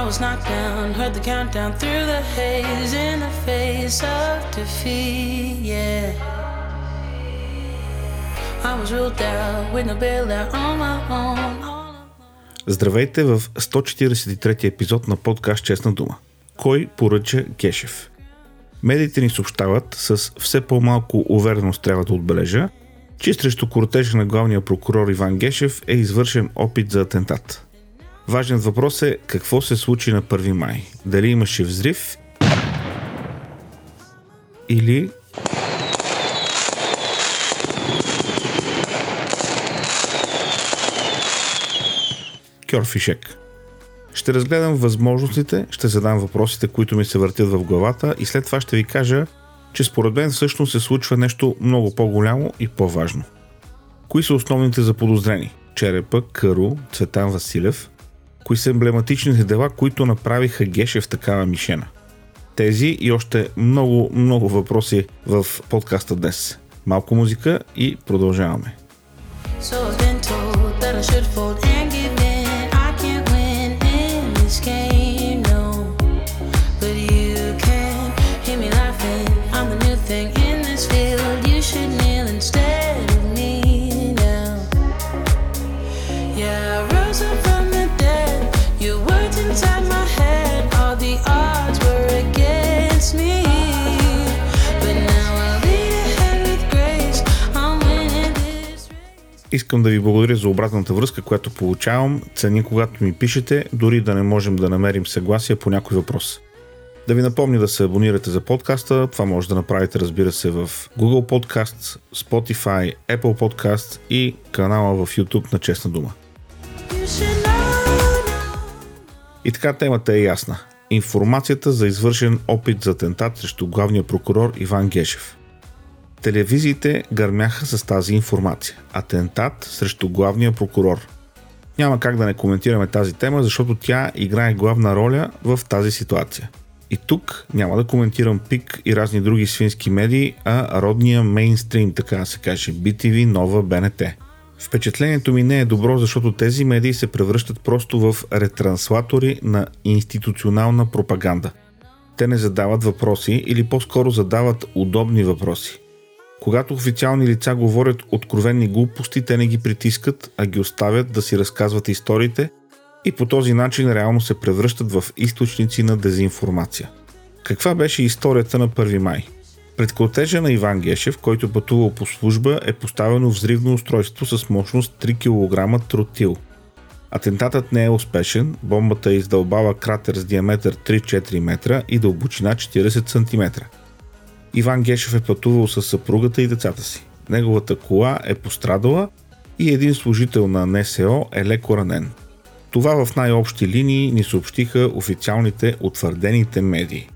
I was knocked down, heard the countdown through the haze in the face of defeat, yeah. I was ruled out with no bailout on my own. Здравейте в 143 епизод на подкаст Честна дума. Кой поръча Гешев? Медиите ни съобщават с все по-малко увереност трябва да отбележа, че срещу кортежа на главния прокурор Иван Гешев е извършен опит за атентат. Важният въпрос е какво се случи на 1 май. Дали имаше взрив или Кьорфишек. Ще разгледам възможностите, ще задам въпросите, които ми се въртят в главата и след това ще ви кажа, че според мен всъщност се случва нещо много по-голямо и по-важно. Кои са основните заподозрени? Черепа, Кару, Цветан Василев. Кои са емблематичните дела, които направиха Гешев такава мишена? Тези и още много, много въпроси в подкаста днес. Малко музика и продължаваме. Give Искам да ви благодаря за обратната връзка, която получавам. Цени, когато ми пишете, дори да не можем да намерим съгласие по някой въпрос. Да ви напомня да се абонирате за подкаста. Това може да направите, разбира се, в Google Podcasts, Spotify, Apple Podcasts и канала в YouTube на Честна дума. И така темата е ясна. Информацията за извършен опит за атентат срещу главния прокурор Иван Гешев – Телевизиите гърмяха с тази информация. Атентат срещу главния прокурор. Няма как да не коментираме тази тема, защото тя играе главна роля в тази ситуация. И тук няма да коментирам ПИК и разни други свински медии, а родния мейнстрим, така да се каже, BTV, Нова, БНТ. Впечатлението ми не е добро, защото тези медии се превръщат просто в ретранслатори на институционална пропаганда. Те не задават въпроси или по-скоро задават удобни въпроси. Когато официални лица говорят откровенни глупости, те не ги притискат, а ги оставят да си разказват историите и по този начин реално се превръщат в източници на дезинформация. Каква беше историята на 1 май? Пред кортежа на Иван Гешев, който пътувал по служба, е поставено взривно устройство с мощност 3 кг тротил. Атентатът не е успешен, бомбата издълбава кратер с диаметър 3-4 метра и дълбочина 40 см. Иван Гешев е пътувал с съпругата и децата си. Неговата кола е пострадала и един служител на НСО е леко ранен. Това в най-общи линии ни съобщиха официалните утвърдените медии.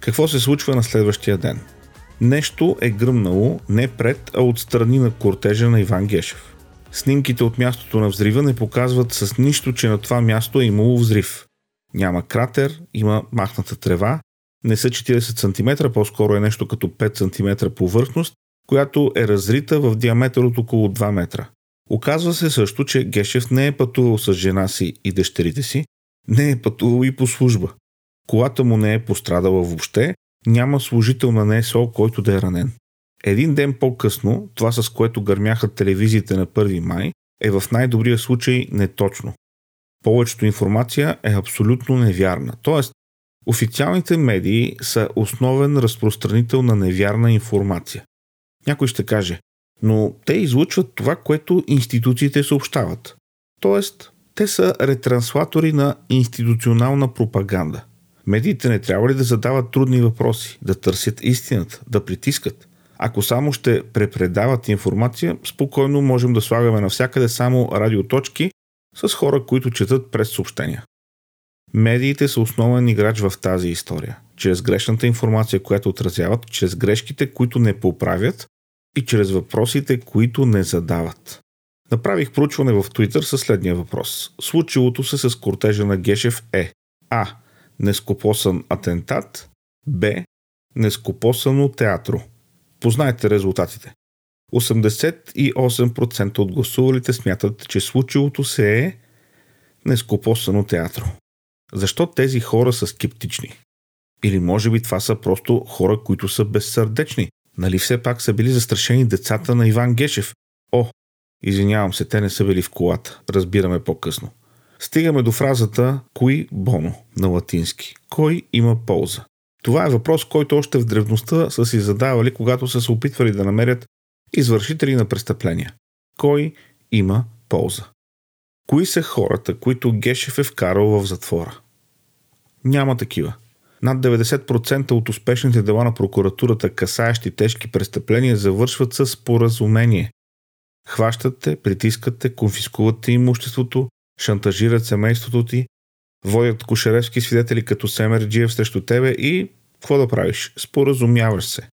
Какво се случва на следващия ден? Нещо е гръмнало не пред, а отстрани на кортежа на Иван Гешев. Снимките от мястото на взрива не показват с нищо, че на това място е имало взрив. Няма кратер, има махната трева, не са 40 см, по-скоро е нещо като 5 см повърхност, която е разрита в диаметър от около 2 метра. Оказва се също, че Гешев не е пътувал с жена си и дъщерите си, не е пътувал и по служба. Колата му не е пострадала въобще, няма служител на НСО, който да е ранен. Един ден по-късно, това с което гърмяха телевизиите на 1 май, е в най-добрия случай неточно. Повечето информация е абсолютно невярна. Тоест, Официалните медии са основен разпространител на невярна информация. Някой ще каже, но те излучват това, което институциите съобщават. Тоест, те са ретранслатори на институционална пропаганда. Медиите не трябва ли да задават трудни въпроси, да търсят истината, да притискат? Ако само ще препредават информация, спокойно можем да слагаме навсякъде само радиоточки с хора, които четат през съобщения. Медиите са основен играч в тази история. Чрез грешната информация, която отразяват, чрез грешките, които не поправят и чрез въпросите, които не задават. Направих проучване в Twitter със следния въпрос. Случилото се с кортежа на Гешев е А. Нескопосан атентат Б. Нескопосано театро. Познайте резултатите. 88% от гласувалите смятат, че случилото се е нескопосано театро. Защо тези хора са скептични? Или може би това са просто хора, които са безсърдечни. Нали все пак са били застрашени децата на Иван Гешев? О, извинявам се, те не са били в колата. Разбираме по-късно. Стигаме до фразата «Кои боно» на латински. Кой има полза? Това е въпрос, който още в древността са си задавали, когато са се опитвали да намерят извършители на престъпления. Кой има полза? Кои са хората, които Гешев е вкарал в затвора? Няма такива. Над 90% от успешните дела на прокуратурата, касаещи тежки престъпления, завършват с поразумение. Хващате, притискате, конфискувате имуществото, шантажират семейството ти, водят кошеревски свидетели като Семерджиев срещу тебе и какво да правиш? Споразумяваш се.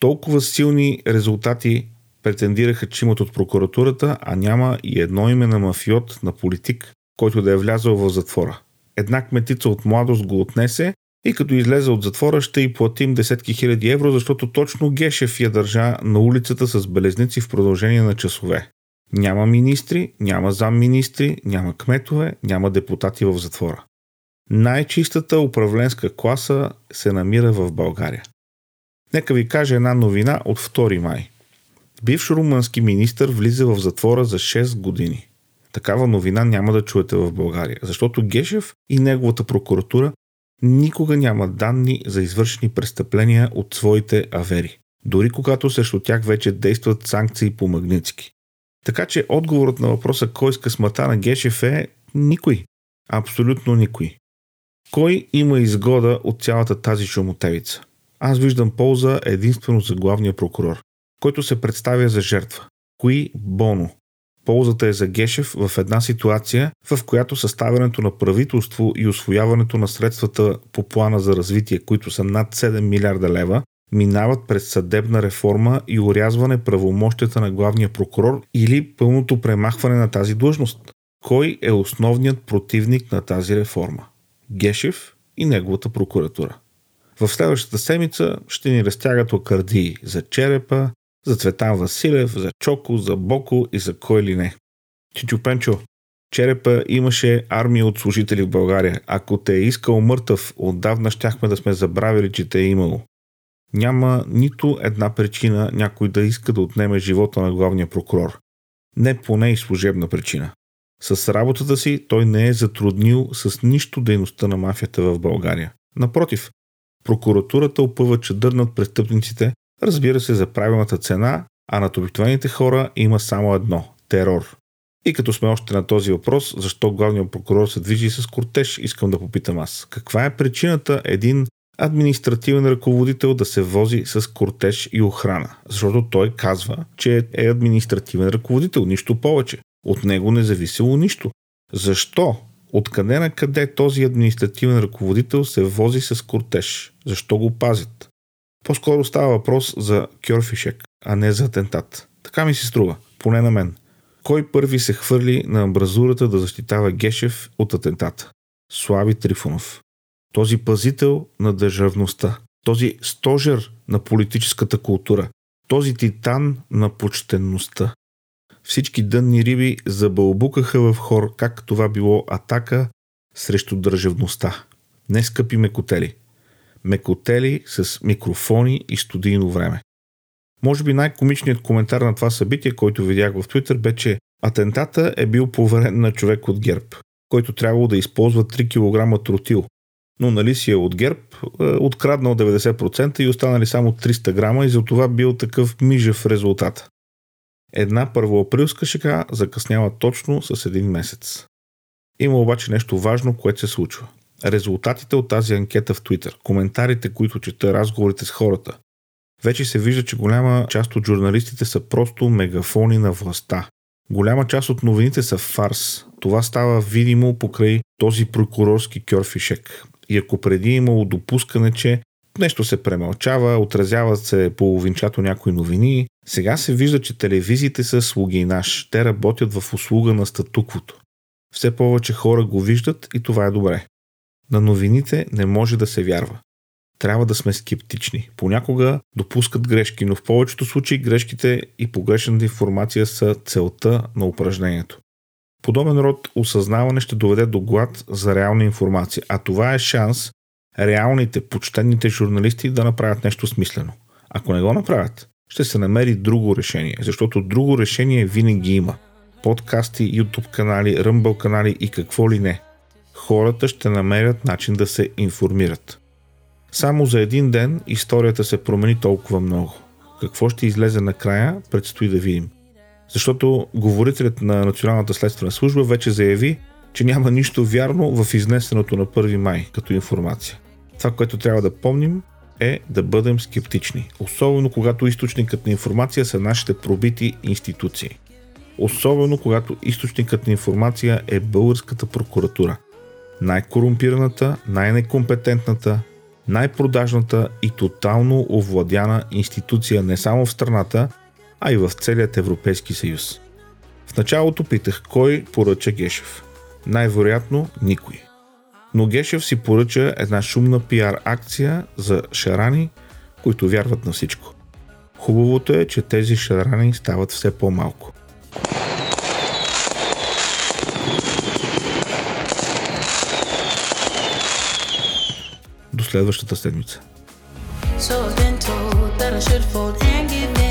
Толкова силни резултати претендираха, че имат от прокуратурата, а няма и едно име на мафиот, на политик, който да е влязъл в затвора. Една кметица от младост го отнесе и като излезе от затвора ще й платим десетки хиляди евро, защото точно Гешев я държа на улицата с белезници в продължение на часове. Няма министри, няма замминистри, няма кметове, няма депутати в затвора. Най-чистата управленска класа се намира в България. Нека ви кажа една новина от 2 май. Бивш румънски министр влиза в затвора за 6 години. Такава новина няма да чуете в България, защото Гешев и неговата прокуратура никога няма данни за извършени престъпления от своите авери, дори когато срещу тях вече действат санкции по магнитски. Така че отговорът на въпроса кой с късмата на Гешев е никой. Абсолютно никой. Кой има изгода от цялата тази шумотевица? Аз виждам полза единствено за главния прокурор, който се представя за жертва. Кои Боно? Ползата е за Гешев в една ситуация, в която съставянето на правителство и освояването на средствата по плана за развитие, които са над 7 милиарда лева, минават през съдебна реформа и урязване правомощията на главния прокурор или пълното премахване на тази длъжност. Кой е основният противник на тази реформа? Гешев и неговата прокуратура. В следващата седмица ще ни разтягат лакардии за черепа, за Цветан Василев, за Чоко, за Боко и за кой ли не. Чичо Пенчо, черепа имаше армия от служители в България. Ако те е искал мъртъв, отдавна щяхме да сме забравили, че те е имало. Няма нито една причина някой да иска да отнеме живота на главния прокурор. Не поне и служебна причина. С работата си той не е затруднил с нищо дейността на мафията в България. Напротив, прокуратурата опъва чадър над престъпниците, разбира се за правилната цена, а над обикновените хора има само едно – терор. И като сме още на този въпрос, защо главният прокурор се движи с кортеж, искам да попитам аз. Каква е причината един административен ръководител да се вози с кортеж и охрана? Защото той казва, че е административен ръководител, нищо повече. От него не зависело нищо. Защо? Откъде на къде този административен ръководител се вози с кортеж? Защо го пазят? По-скоро става въпрос за кьорфишек, а не за атентат. Така ми се струва, поне на мен. Кой първи се хвърли на амбразурата да защитава Гешев от атентата? Слави Трифонов. Този пазител на държавността. Този стожер на политическата култура. Този титан на почтенността. Всички дънни риби забълбукаха в хор как това било атака срещу държавността. Не скъпи мекотели. Мекотели с микрофони и студийно време. Може би най-комичният коментар на това събитие, който видях в Твитър, бе, че атентата е бил поверен на човек от ГЕРБ, който трябвало да използва 3 кг тротил. Но нали си е от ГЕРБ, е, откраднал 90% и останали само 300 грама и за това бил такъв мижев резултат. Една първоаприлска шега закъснява точно с един месец. Има обаче нещо важно, което се случва. Резултатите от тази анкета в Twitter, коментарите, които чета, разговорите с хората, вече се вижда, че голяма част от журналистите са просто мегафони на властта. Голяма част от новините са фарс. Това става видимо покрай този прокурорски кьорфишек. И ако преди е имало допускане, че нещо се премълчава, отразяват се половинчато някои новини, сега се вижда, че телевизиите са слугинаш. Те работят в услуга на статуквото. Все повече хора го виждат и това е добре. На новините не може да се вярва. Трябва да сме скептични. Понякога допускат грешки, но в повечето случаи грешките и погрешната информация са целта на упражнението. Подобен род осъзнаване ще доведе до глад за реална информация, а това е шанс реалните, почтените журналисти да направят нещо смислено. Ако не го направят, ще се намери друго решение, защото друго решение винаги има. Подкасти, YouTube канали, Rumble канали и какво ли не. Хората ще намерят начин да се информират. Само за един ден историята се промени толкова много. Какво ще излезе накрая, предстои да видим. Защото говорителят на Националната следствена служба вече заяви, че няма нищо вярно в изнесеното на 1 май като информация. Това, което трябва да помним е да бъдем скептични, особено когато източникът на информация са нашите пробити институции. Особено когато източникът на информация е българската прокуратура. Най-корумпираната, най-некомпетентната, най-продажната и тотално овладяна институция не само в страната, а и в целият Европейски съюз. В началото питах кой поръча Гешев. Най-вероятно никой. Но Гешев си поръча една шумна пиар акция за шарани, които вярват на всичко. Хубавото е, че тези шарани стават все по-малко. следващата седмица. So I've been told that I should fold and give in.